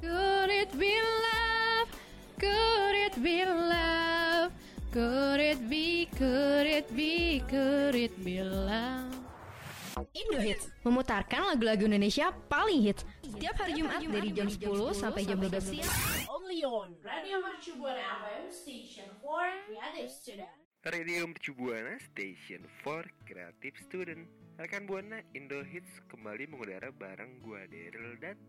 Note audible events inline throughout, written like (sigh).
Could it be love? Could it be love? Could it be, could it be, could it be love? Indohits Memutarkan lagu-lagu Indonesia paling hits Setiap hari Jumat dari jam 10 sampai jam 12 siang Only on Radio Mercu Buana FM Station for Creative Student. Radio Mercu Buana Station for Creative Student. Rekan Buana Indo Hits kembali mengudara bareng gua Daryl dan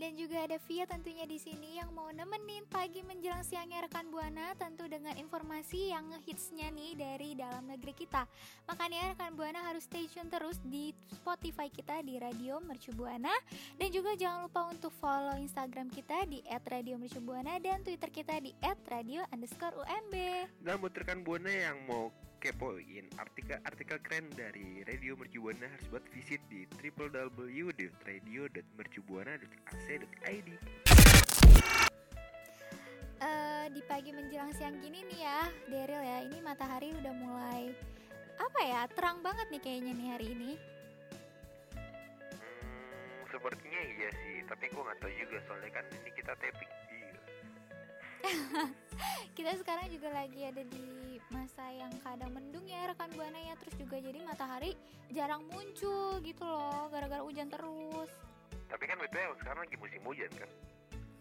Dan juga ada Via tentunya di sini yang mau nemenin pagi menjelang siangnya rekan Buana tentu dengan informasi yang ngehitsnya nih dari dalam negeri kita. Makanya rekan Buana harus stay tune terus di Spotify kita di Radio Mercu Buana dan juga jangan lupa untuk follow Instagram kita di @radiomercubuana dan Twitter kita di @radio_umb. Dan buat rekan Buana yang mau kepoin. Artikel-artikel keren dari Radio Mercu Buana harus buat visit di www.radio.mercubuana.ac.id Eh, di pagi menjelang siang gini nih ya, Daryl ya, ini matahari udah mulai apa ya, terang banget nih kayaknya nih hari ini. Hmm, sepertinya iya sih, tapi gua nggak tahu juga soalnya kan ini kita taping (laughs) Kita sekarang juga lagi ada di masa yang kadang mendung ya rekan buana ya, terus juga jadi matahari jarang muncul gitu loh, gara-gara hujan terus. Tapi kan BTW sekarang lagi musim hujan kan?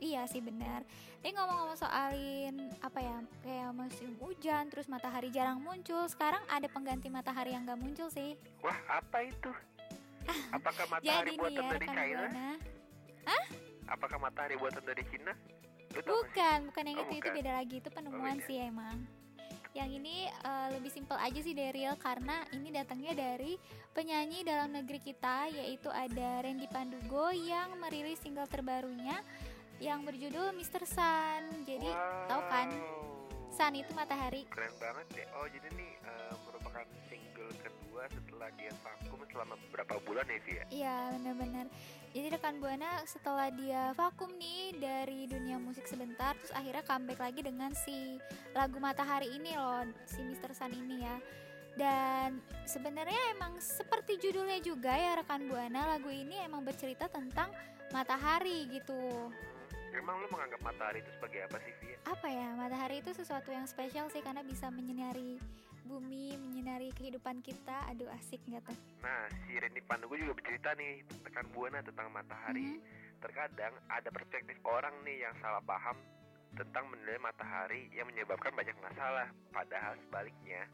Iya sih benar. Tapi ngomong-ngomong soalin apa ya, kayak musim hujan, terus matahari jarang muncul. Sekarang ada pengganti matahari yang gak muncul sih. Wah, apa itu? (laughs) Apakah matahari Jadi nih buatan ya dari China? buana. Apakah matahari buatan dari Cina? Bukan, bukan yang Oh, itu itu bukan. beda lagi itu penemuan beda. sih emang. Yang ini eh, lebih simpel aja sih Daryl karena ini datangnya dari penyanyi dalam negeri kita yaitu ada Randy Pandugo yang merilis single terbarunya yang berjudul Mr. Sun. Jadi tahu kan? Sun itu matahari. Keren banget ya. Oh, jadi ini eh, merupakan single kedua setelah dia vakum selama beberapa bulan ya, Vi ya? Iya benar-benar. Jadi rekan buana setelah dia vakum nih dari dunia musik sebentar, terus akhirnya comeback lagi dengan si lagu Matahari ini loh, si Mr. Sun ini ya. Dan sebenarnya emang seperti judulnya juga ya rekan buana, lagu ini emang bercerita tentang matahari gitu. Emang lu menganggap matahari itu sebagai apa sih, Vi? ya? Apa ya, matahari itu sesuatu yang spesial sih karena bisa menyinari bumi, menyinari kehidupan kita. Aduh asik nggak tuh? Nah, si Randy Pandugo juga bercerita nih tekan buana tentang matahari. Hmm. Terkadang ada perspektif orang nih yang salah paham tentang menilai matahari yang menyebabkan banyak masalah. Padahal sebaliknya,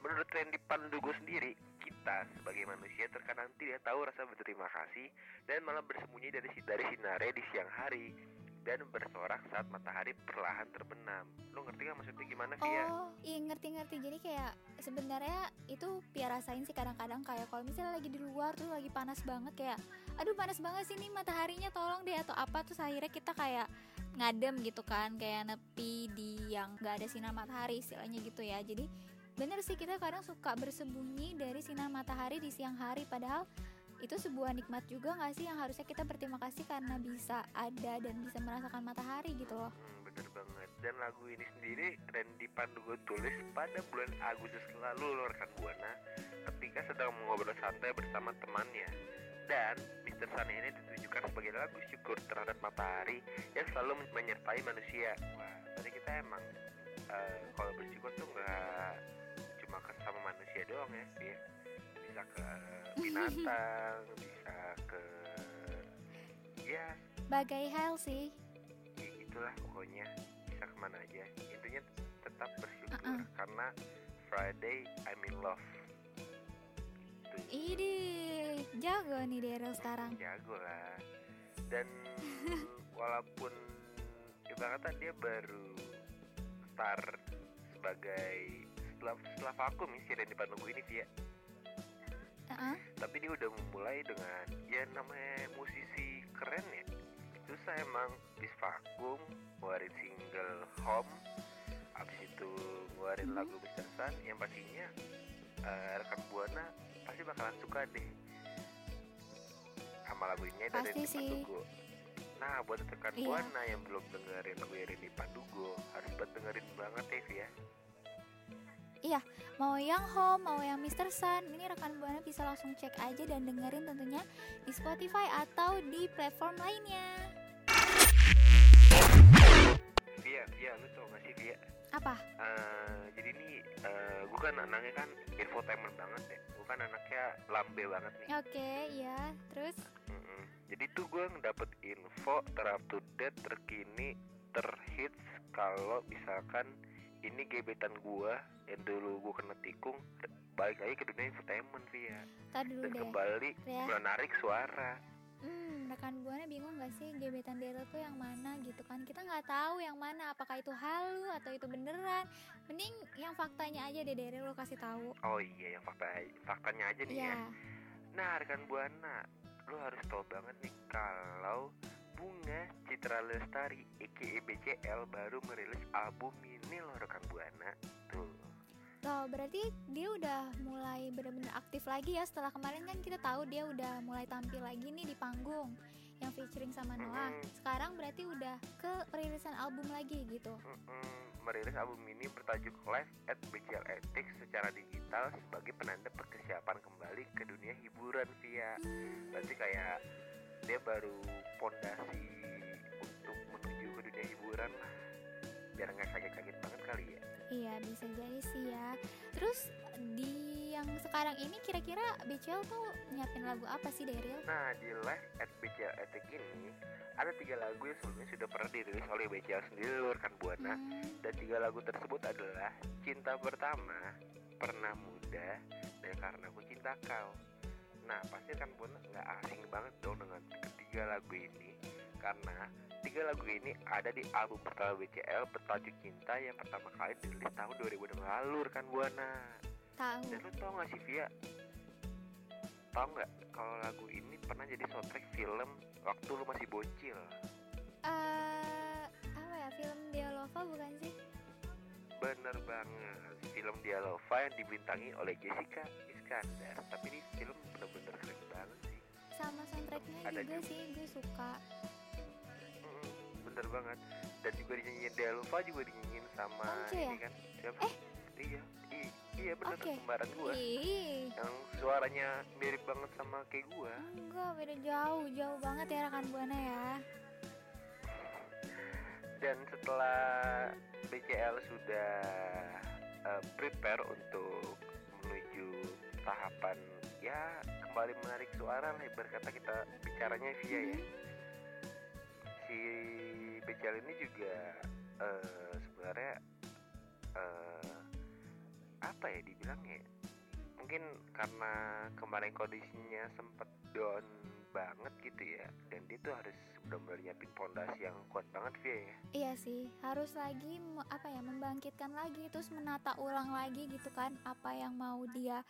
menurut Randy Pandugo sendiri, kita sebagai manusia terkadang tidak tahu rasa berterima kasih dan malah bersembunyi dari si- dari sinare di siang hari dan bersorak saat matahari perlahan terbenam. Lu ngerti gak maksudnya gimana, Via? Oh, iya ngerti-ngerti. Jadi kayak sebenarnya itu Pia rasain sih kadang-kadang kayak kalau misalnya lagi di luar tuh lagi panas banget kayak aduh panas banget sih nih mataharinya tolong deh atau apa terus akhirnya kita kayak ngadem gitu kan kayak nepi di yang gak ada sinar matahari istilahnya gitu ya. Jadi bener sih kita kadang suka bersembunyi dari sinar matahari di siang hari padahal itu sebuah nikmat juga gak sih yang harusnya kita berterima kasih karena bisa ada dan bisa merasakan matahari gitu loh. Hmm, bener banget. Dan lagu ini sendiri Randy Pandugo tulis pada bulan Agustus lalu loh rekan Buana ketika sedang mengobrol santai bersama temannya. Dan Mr. Sun ini ditujukan sebagai lagu syukur terhadap matahari yang selalu men- menyertai manusia. Wah, berarti kita emang eh, kalau bersyukur tuh nggak cuma sama manusia doang ya, Bi. Bisa ke binatang, bisa ke ya Bagai hal sih. ya gitulah pokoknya bisa ke mana aja intinya tetap bersyukur Uh-uh. karena Friday I'm in love Gitu. Ini jago nih Daryl sekarang. jago lah dan (laughs) walaupun ibaratnya dia baru start sebagai setelah setelah vakum nih si Randy Pandugo ini sih ya Tapi dia udah memulai dengan ya namanya musisi keren ya susah emang bis vakum ngeluarin single home abis itu ngeluarin lagu Mr. Sun yang pastinya eh, rekan buana pasti bakalan suka deh sama lagu ini dari Pasti sih. Pandugo nah buat rekan Iya. buana yang belum dengerin lagu Rini Pandugo harus buat dengerin banget ya ya Mau yang home, mau yang Mr. Sun, ini rekan buana bisa langsung cek aja dan dengerin tentunya di Spotify atau di platform lainnya. Via Via lu tau gak sih Via Apa? Eh, jadi ini eh, gue kan anaknya kan infotainment banget ya gue kan anaknya lambe banget nih Oke, ya. Terus Mm-mm. jadi tuh gue ngedapet info terup to date terkini terhits kalau misalkan ini gebetan gue yang dulu gue kena tikung balik lagi ke dunia infotainment via dulu dan deh. kembali Ya. menarik suara Hmm, rekan buana bingung gak sih gebetan Daryl tuh yang mana gitu kan? Kita nggak tahu yang mana, apakah itu halu atau itu beneran. Mending yang faktanya aja deh Daryl lo kasih tahu. oh iya yang fakta faktanya aja nih ya Iya. Nah, rekan Buana, lu harus tahu banget nih kalau Bunga Citra Lestari aka BCL baru merilis album ini loh rekan Buana. Tuh. Loh, berarti dia udah mulai bener-bener aktif lagi ya setelah kemarin kan kita tahu dia udah mulai tampil lagi nih di panggung yang featuring sama Noah. Mm-mm. Sekarang berarti udah ke perilisan album lagi gitu. Mm-mm, merilis album ini bertajuk Live at BCL Ethics secara digital sebagai penanda persiapan kembali ke dunia hiburan via. Berarti kayak dia baru pondasi untuk menuju ke dunia hiburan lah. Biar nggak kaget-kaget banget kali ya. Iya, bisa jadi sih ya. Terus di yang sekarang ini kira-kira BCL tuh nyiapin lagu apa sih Daryl? Nah, di live at BCL Ethic ini ada tiga lagu yang sebelumnya sudah pernah dirilis oleh BCL sendiri luar kan Buana. Hmm, Dan tiga lagu tersebut adalah Cinta Pertama, Pernah Muda, dan Karena Aku Cinta Kau. Nah, pasti kan Buana nggak asing banget dong dengan ketiga lagu ini. Karena tiga lagu ini ada di album pertama BCL bertajuk Cinta yang pertama kali dirilis tahun 2006 lalu kan Buana. tahu. Dan lu tau gak sih Via Tau gak kalau lagu ini pernah jadi soundtrack film waktu lu masih bocil Eh, apa ya film Dialova bukan sih? Bener banget Film Dialova yang dibintangi oleh Jessica Iskandar Tapi ini film bener-bener keren banget sih Sama soundtracknya Ada juga juga. sih gue suka. Bener banget Dan juga dinyanyiin Dialova juga dinyanyiin sama Once ya? ini kan Siapa? Eh? Iya, i- iya bener Oke. kembaran Ih, Yang suaranya mirip banget sama kayak gua enggak beda jauh, jauh banget ya rekan buana ya. dan setelah BCL sudah uh, prepare untuk tahapan. Ya kembali menarik suara lah berkata kita bicaranya via ya. Si BCL ini juga uh, sebenarnya uh, apa ya dibilangnya mungkin karena kemarin kondisinya sempat down banget gitu ya dan dia tuh harus benar-benar nyiapin pondasi yang kuat banget via ya. Iya sih, harus lagi apa ya membangkitkan lagi terus menata ulang lagi gitu kan apa yang mau dia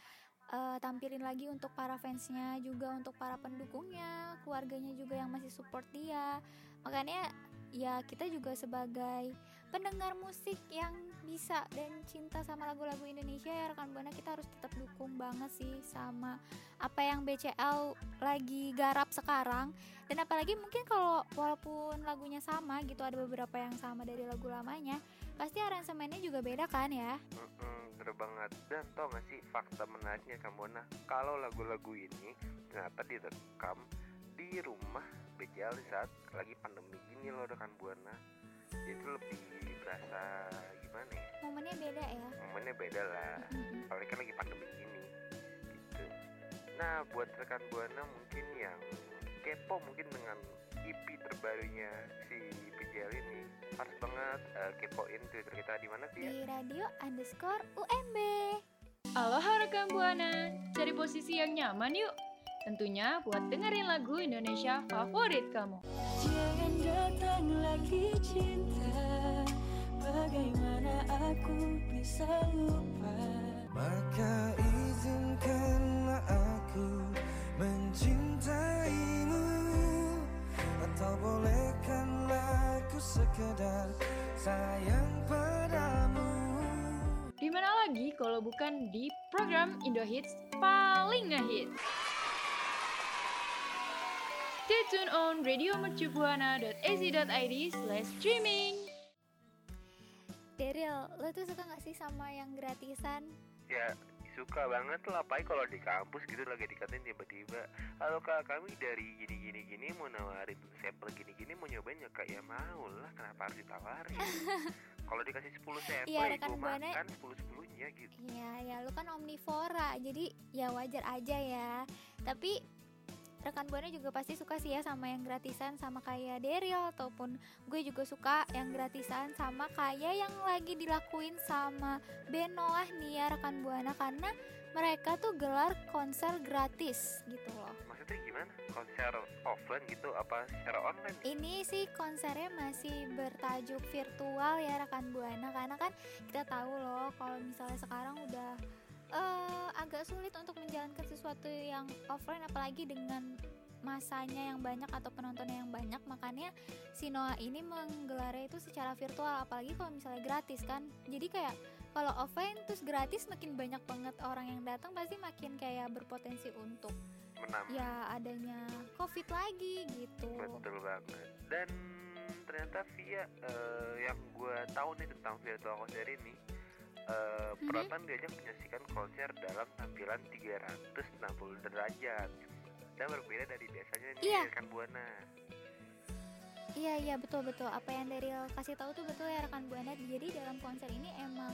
eh, tampilin lagi untuk para fansnya juga untuk para pendukungnya, keluarganya juga yang masih support dia. Makanya ya kita juga sebagai pendengar musik yang bisa dan cinta sama lagu-lagu Indonesia ya rekan buana kita harus tetap dukung banget sih sama apa yang BCL lagi garap sekarang. Dan apalagi mungkin kalau walaupun lagunya sama gitu ada beberapa yang sama dari lagu lamanya pasti aransemennya juga beda kan ya bener banget. Dan tau gak sih fakta menariknya Kamona kalau lagu-lagu ini ternyata direkam di rumah BCL di saat lagi pandemi gini loh rekan buana itu lebih berasa gimana ya? Momennya beda ya? Momennya beda lah. Apalagi kan lagi pandemi gini gitu. Nah buat rekan buana mungkin yang kepo mungkin dengan EP terbarunya si BCL ini harus banget eh, kepoin Twitter kita di mana sih ya? di radio underscore UMB Aloha rekan Buana, cari posisi yang nyaman yuk. Tentunya buat dengerin lagu Indonesia favorit kamu. Jangan datang lagi cinta Bagaimana aku bisa lupa Maka izinkanlah aku mencintaimu atau bolehkanlah ku sekedar sayang padamu? Di mana lagi kalau bukan di program Indo Hits paling ngehits? Stay tune on radiomercubuana.ac.id slash streaming. Daryl, lo tuh suka gak sih sama yang gratisan? Ya, suka banget lah apalagi kalau di kampus gitu lagi dikatain tiba-tiba. Halo kak kami dari gini gini gini mau nawarin sampel gini gini mau nyobain ya kak ya mau lah. Kenapa harus ditawarin? (laughs) Kalau dikasih 10 sampel Iya, ya gue makan 10 sepuluhnya gitu. Iya, ya lu kan omnivora, jadi ya wajar aja ya. Tapi rekan buana juga pasti suka sih ya sama yang gratisan sama kayak Daryl ataupun gue juga suka yang gratisan sama kayak yang lagi dilakuin sama Benoah nih ya rekan buana karena mereka tuh gelar konser gratis gitu loh. maksudnya gimana? Konser offline gitu apa secara online? Ini sih konsernya masih bertajuk virtual ya rekan buana karena kan kita tahu loh kalau misalnya sekarang udah eh, agak sulit untuk menjalankan sesuatu yang offline apalagi dengan masanya yang banyak atau penontonnya yang banyak. Makanya si Noah ini menggelarnya itu secara virtual apalagi kalau misalnya gratis kan? Jadi kayak kalau offline terus gratis makin banyak banget orang yang datang pasti makin kayak berpotensi untuk menambah. ya adanya covid lagi gitu. Betul banget. Dan ternyata via eh, yang gue tahu nih tentang virtual konser ini penonton diajak menyaksikan konser dalam tampilan 360 derajat dan berbeda dari biasanya nih Iya. rekan buana Iya iya betul betul apa yang Daryl kasih tahu tuh betul ya rekan buana. Jadi dalam konser ini emang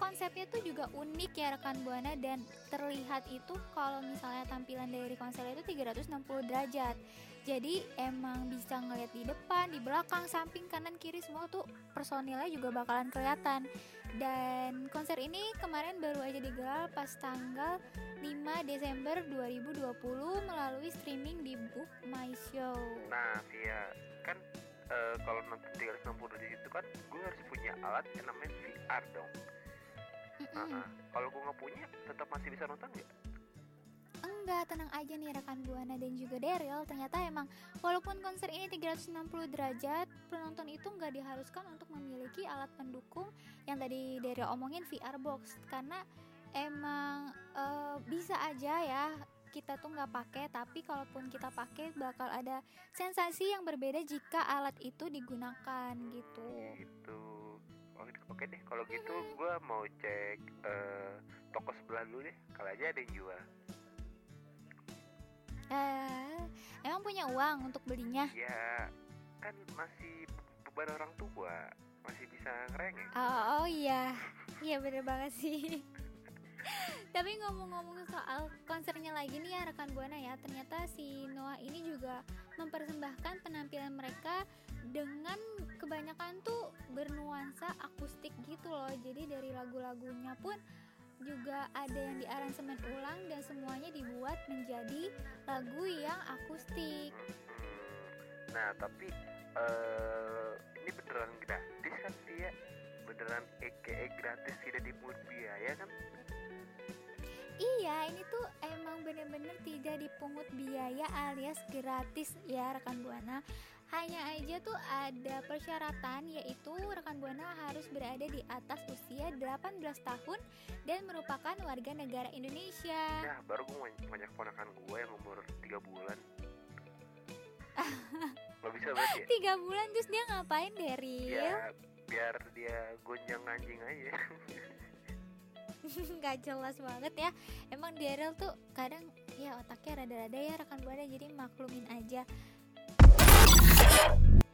konsepnya tuh juga unik ya rekan buana dan terlihat itu kalau misalnya tampilan dari konser itu 360 derajat. Jadi emang bisa ngeliat di depan, di belakang, samping, kanan, kiri semua tuh personilnya juga bakalan kelihatan. Dan konser ini kemarin baru aja digelar pas tanggal 5 Desember 2020 melalui streaming di Book My Show. nah via kan eh, kalau nonton 360 derajat itu kan gue harus punya alat yang namanya VR dong Mm-mm. Nah, kalau gue nggak punya tetap masih bisa nonton nggak Enggak, tenang aja nih rekan Buana dan juga Daryl. Ternyata emang walaupun konser ini 360 derajat Penonton itu nggak diharuskan untuk memiliki alat pendukung Yang tadi Daryl omongin VR box. Karena emang eh, bisa aja ya kita tuh nggak pakai tapi kalaupun kita pakai bakal ada sensasi yang berbeda jika alat itu digunakan gitu. Gitu. Oke, oke deh kalau gitu gue mau cek eh, toko sebelah dulu deh. Kalau aja ada yang jual eh emang punya uang untuk belinya ya kan masih beban orang tua masih bisa ngerengek Oh, oh iya, iya bener banget sih. (laughs) Tapi ngomong-ngomong soal konsernya lagi nih ya rekan buana ya, ternyata si Noah ini juga mempersembahkan penampilan mereka dengan kebanyakan tuh bernuansa akustik gitu loh. Jadi dari lagu-lagunya pun juga ada yang diaransemen ulang dan semuanya dibuat menjadi lagu yang akustik. Nah tapi eh ini beneran gratis kan dia beneran EKE gratis tidak dipungut biaya kan Iya, ini tuh emang bener-bener tidak dipungut biaya alias gratis ya rekan Buana. Hanya aja tuh ada persyaratan yaitu rekan Buana harus berada di atas usia 18 tahun dan merupakan warga negara Indonesia. ya baru gue banyak ponakan gue yang umur 3 bulan (laughs) Gak bisa berarti ya? Tiga bulan terus dia ngapain Daryl? ya biar dia gonjang anjing aja (laughs) Gak jelas banget ya. Emang Daryl tuh kadang ya otaknya rada-rada ya rekan Buana jadi maklumin aja.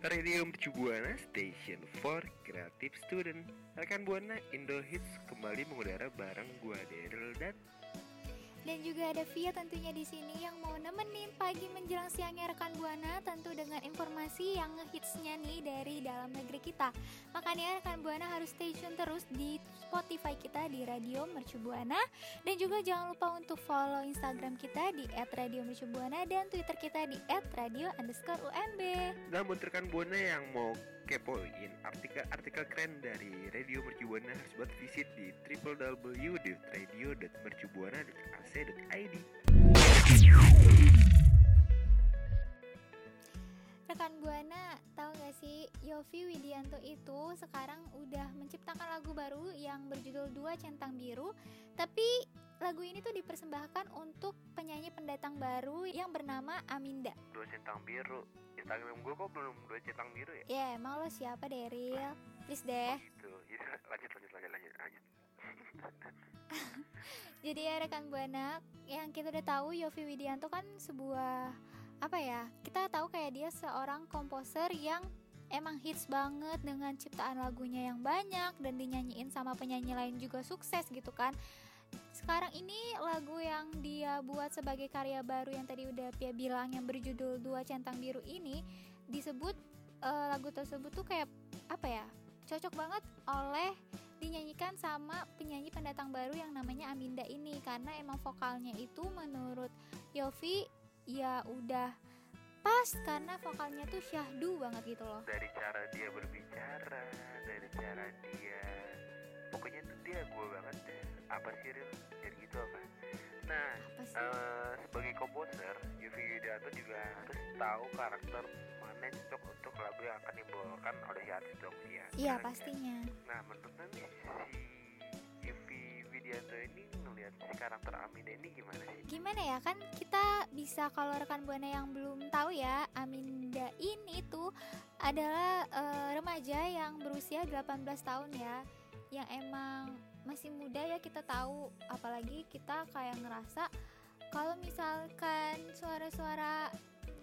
Radio Mercu Buana Station for Creative Student. Rekan Buana Indo Hits kembali mengudara bareng gua Daryl dan Dan juga ada Via tentunya di sini yang mau nemenin pagi menjelang siangnya rekan Buana tentu dengan informasi yang ngehitsnya nih dari dalam negeri kita. Makanya rekan Buana harus stay tune terus di Spotify kita di Radio Mercu Buana dan juga jangan lupa untuk follow Instagram kita di @radiomercubuana dan Twitter kita di @radio_umb. Nah buat rekan Buana yang mau kepoin. Artikel-artikel keren dari Radio Mercu Buana harus buat visit di www.radio.mercubuana.ac.id Rekan Buana tahu gak sih Yofi Widianto itu sekarang udah menciptakan lagu baru yang berjudul Dua Centang Biru Tapi lagu ini tuh dipersembahkan untuk penyanyi pendatang baru yang bernama Aminda. Dua centang biru. Instagram gue kok belum dua centang biru ya? Ya emang lo siapa Daryl? Please deh Gitu. Gitu. (laughs) Lanjut lanjut lanjut lanjut lanjut. (laughs) Jadi ya rekan buana yang kita udah tahu Yofi Widianto kan sebuah apa ya? Kita tahu kayak dia seorang komposer yang emang hits banget dengan ciptaan lagunya yang banyak dan dinyanyiin sama penyanyi lain juga sukses gitu kan. Sekarang ini lagu yang dia buat sebagai karya baru yang tadi udah Pia bilang yang berjudul Dua Centang Biru ini disebut eh, lagu tersebut tuh kayak apa ya? Cocok banget oleh dinyanyikan sama penyanyi pendatang baru yang namanya Aminda ini karena emang vokalnya itu menurut Yofi ya udah pas karena vokalnya tuh syahdu banget gitu loh. Dari cara dia berbicara, dari cara dia, pokoknya tuh dia gue banget deh. Apa sih Ril? Widianto juga harus tahu karakter mana yang cocok untuk lagu yang akan dibawakan oleh si artis dong ya. Iya pastinya. Nah menurut nih si Yofi Widianto ini ngelihat si karakter Amina ini gimana sih? Gimana ya kan kita bisa kalau rekan buana yang belum tahu ya Aminda ini tuh adalah eh, remaja yang berusia 18 tahun ya yang emang masih muda ya kita tahu apalagi kita kayak ngerasa kalau misalkan suara-suara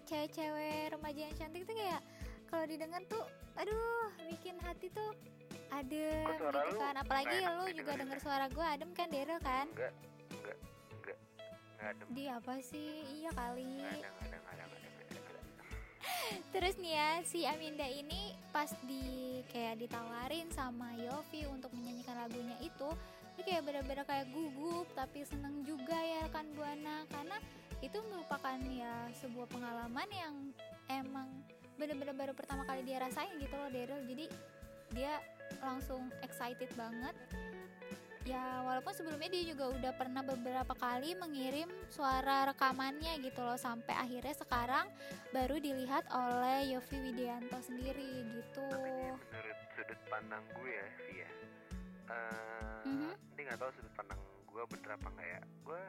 cewek-cewek remaja yang cantik tuh kayak kalau didengar tuh aduh bikin hati tuh adem suara gitu kan. Apalagi lu juga denger suara gue adem kan Daryl kan? Enggak, enggak, enggak, enggak ada, di apa sih? Iya kali. Enggak enggak enggak enggak terus nih ya si Aminda ini pas di kayak ditawarin sama Yofi untuk menyanyikan lagunya itu dia kayak bener-bener kayak gugup tapi seneng juga ya rekan buana. Karena itu merupakan ya sebuah pengalaman yang emang bener-bener baru pertama kali dia rasain gitu loh Daryl. Jadi dia langsung excited banget. Ya walaupun sebelumnya dia juga udah pernah beberapa kali mengirim suara rekamannya gitu loh sampai akhirnya sekarang baru dilihat oleh Yofi Widianto sendiri gitu. Tapi menurut sudut pandang gue ya, Via. Eh, Mhm. ini nggak tahu sudut pandang gue bener apa enggak ya. Gue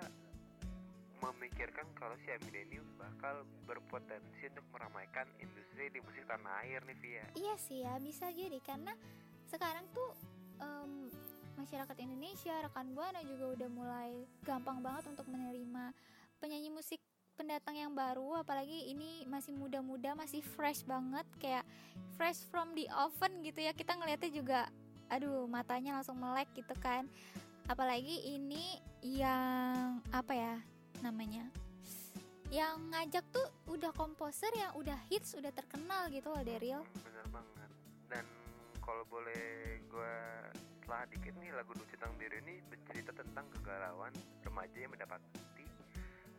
memikirkan kalau si Amina ini bakal berpotensi untuk meramaikan industri di musik tanah air nih Via. iya sih ya bisa jadi karena sekarang tuh em, masyarakat Indonesia rekan buana juga udah mulai gampang banget untuk menerima penyanyi musik pendatang yang baru apalagi ini masih muda-muda masih fresh banget kayak fresh from the oven gitu ya kita ngeliatnya juga aduh matanya langsung melek gitu kan apalagi ini yang apa ya namanya yang ngajak tuh udah komposer yang udah hits udah terkenal gitu loh Daryl Bener banget. Dan kalau boleh gue telah dikit nih lagu Dua Centang Biru ini bercerita tentang kegalauan remaja yang mendapati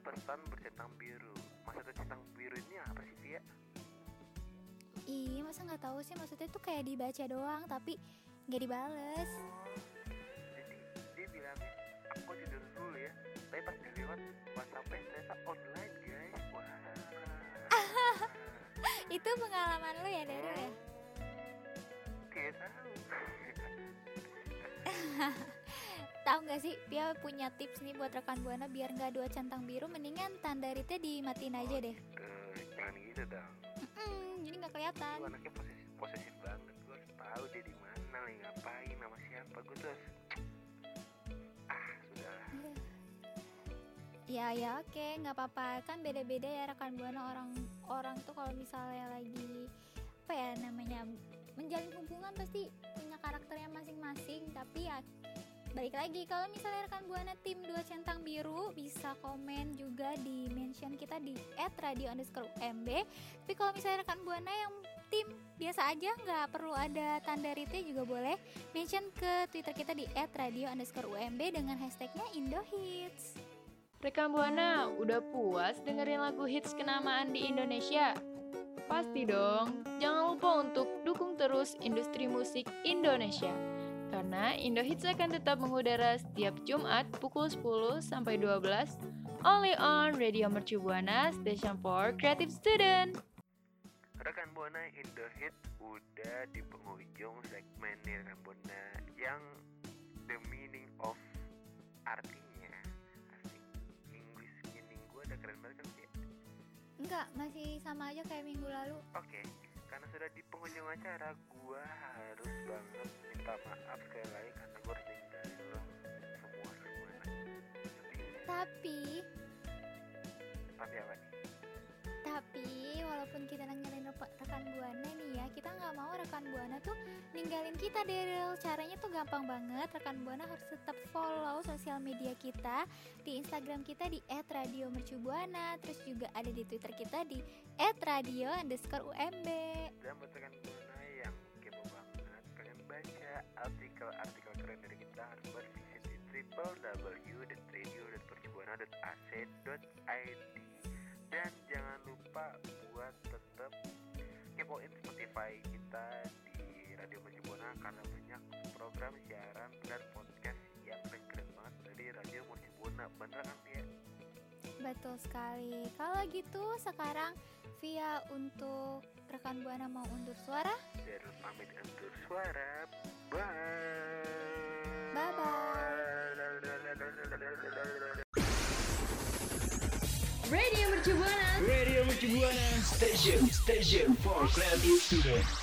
pesan bercentang biru. Masa centang biru ini apa sih Via? Ih, masa nggak tahu sih maksudnya tuh kayak dibaca doang tapi nggak dibales. Jadi dia bilangnya aku tidur dulu ya. Tapi pas dilihat WhatsAppnya ternyata online guys. Wah. (laughs) Itu pengalaman lu ya Daryl ya? Tidak tahu. (laughs) Tahu nggak sih, Pia punya tips nih buat rekan buana biar nggak dua centang biru, mendingan tanda ritnya dimatiin aja deh. Jangan gitu dong. Mm, jadi nggak kelihatan. Lu anaknya posesif, posesif banget. Gue harus tahu dia di mana, lagi ngapain, nama siapa. Gue tuh harus... Ah, sudahlah. Ya ya oke, nggak apa-apa kan beda-beda ya rekan buana orang orang tuh kalau misalnya lagi apa ya namanya menjalin hubungan pasti punya karakternya masing-masing tapi ya balik lagi kalau misalnya rekan buana tim dua centang biru bisa komen juga di mention kita di @radio underscore umb tapi kalau misalnya rekan buana yang tim biasa aja nggak perlu ada tanda ritnya juga boleh mention ke twitter kita di @radio underscore umb dengan hashtagnya Indohits. Rekan Buana, udah puas dengerin lagu hits kenamaan di Indonesia? Pasti dong, jangan lupa untuk dukung terus industri musik Indonesia. Karena Indohits akan tetap mengudara setiap Jumat pukul 10 sampai 12 only on Radio Mercu Buana Station for Creative Student. Rekan Buana Indo Hit udah di penghujung segmen nih rekan Buana yang the meaning of artinya asik English meaning gue udah keren banget kan sih Enggak, masih sama aja kayak minggu lalu. Oke, karena sudah di penghujung acara, gua harus banget minta maaf sekali lagi karena gua harus ninggalin lo semua semua. Tapi, Tapi apa nih? Tapi walaupun kita ninggalin rekan buana nih ya, kita nggak mau rekan buana tuh ninggalin kita Daryl. Caranya tuh gampang banget. Rekan buana harus tetap follow sosial media kita di Instagram kita di @radiomercubuana, terus juga ada di Twitter kita di @radio_umb. Dan buat rekan Buana yang kepo banget, pengen baca artikel-artikel keren dari kita harus bervisit di www.radio.percubuana.ac.id dan jangan lupa buat tetap kepoin Spotify kita di Radio Mercubuana karena banyak program siaran dan podcast yang keren-keren banget dari Radio Mercubuana bener kan ya Betul sekali. Kalau gitu sekarang via untuk rekan buana mau undur suara. dan pamit untuk suara bye Bye-bye. Radio Mercu Buana. Radio Mercubuana Station Station for Creative Student